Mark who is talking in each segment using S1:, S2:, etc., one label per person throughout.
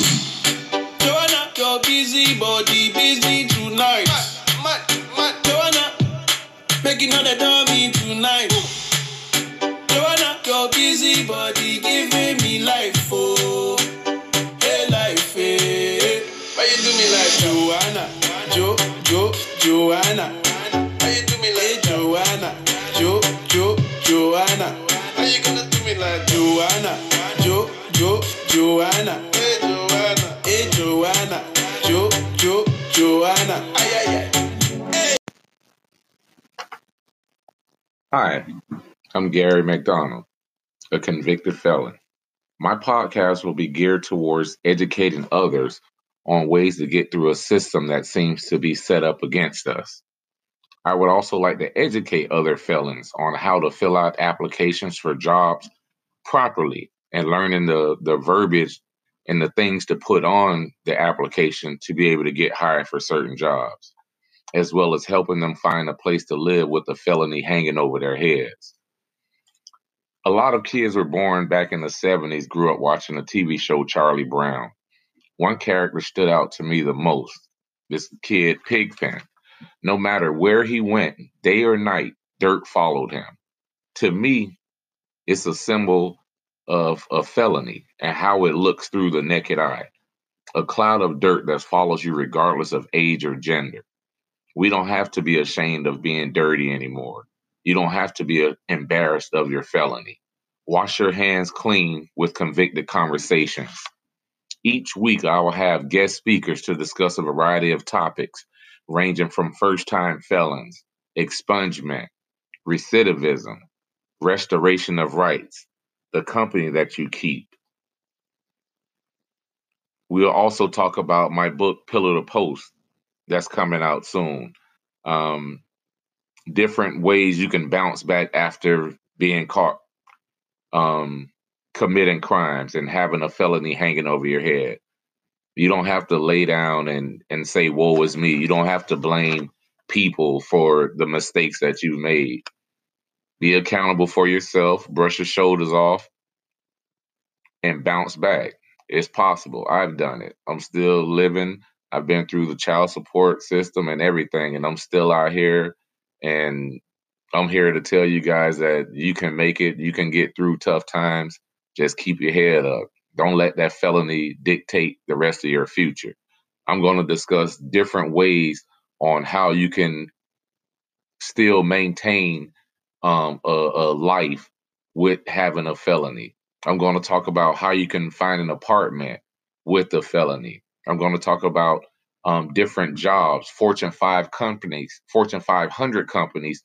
S1: Joanna, your busy body busy tonight.
S2: Mad, mad,
S1: Joanna, making all the dummy tonight. Joanna, your busy body giving me life, oh, hey life, hey.
S2: Why you do me like?
S1: Joanna, Jo, Jo, Joanna,
S2: Why you do me like?
S1: Joanna, Jo, Jo, Joanna,
S2: How you gonna do me like?
S1: Joanna, Jo, Jo, Joanna. Jo, Jo, Joanna.
S2: Ay.
S3: Hi, I'm Gary McDonald, a convicted felon. My podcast will be geared towards educating others on ways to get through a system that seems to be set up against us. I would also like to educate other felons on how to fill out applications for jobs properly and learning the, the verbiage and the things to put on the application to be able to get hired for certain jobs as well as helping them find a place to live with a felony hanging over their heads. A lot of kids were born back in the 70s, grew up watching the TV show Charlie Brown. One character stood out to me the most this kid, Pigpen. No matter where he went, day or night, dirt followed him. To me, it's a symbol of a felony and how it looks through the naked eye. A cloud of dirt that follows you regardless of age or gender. We don't have to be ashamed of being dirty anymore. You don't have to be uh, embarrassed of your felony. Wash your hands clean with convicted conversations. Each week, I will have guest speakers to discuss a variety of topics, ranging from first time felons, expungement, recidivism, restoration of rights, the company that you keep. We'll also talk about my book, Pillar to Post, that's coming out soon. Um, different ways you can bounce back after being caught um, committing crimes and having a felony hanging over your head. You don't have to lay down and, and say, woe is me. You don't have to blame people for the mistakes that you've made. Be accountable for yourself, brush your shoulders off, and bounce back. It's possible. I've done it. I'm still living. I've been through the child support system and everything, and I'm still out here. And I'm here to tell you guys that you can make it. You can get through tough times. Just keep your head up. Don't let that felony dictate the rest of your future. I'm going to discuss different ways on how you can still maintain um, a, a life with having a felony. I'm going to talk about how you can find an apartment with a felony. I'm going to talk about um, different jobs, Fortune 5 companies, Fortune 500 companies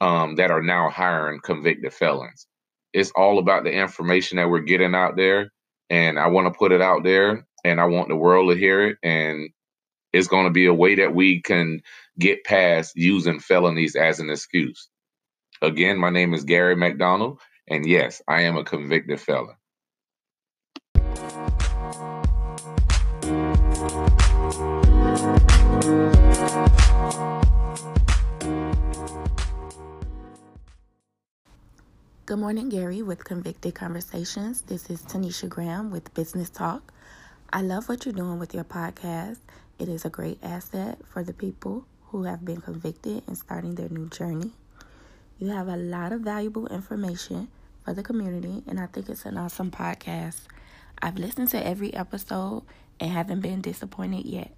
S3: um, that are now hiring convicted felons. It's all about the information that we're getting out there. And I want to put it out there and I want the world to hear it. And it's going to be a way that we can get past using felonies as an excuse. Again, my name is Gary McDonald. And yes, I am a convicted felon.
S4: Good morning, Gary, with Convicted Conversations. This is Tanisha Graham with Business Talk. I love what you're doing with your podcast. It is a great asset for the people who have been convicted and starting their new journey. You have a lot of valuable information for the community, and I think it's an awesome podcast. I've listened to every episode and haven't been disappointed yet.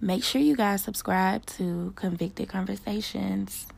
S4: Make sure you guys subscribe to Convicted Conversations.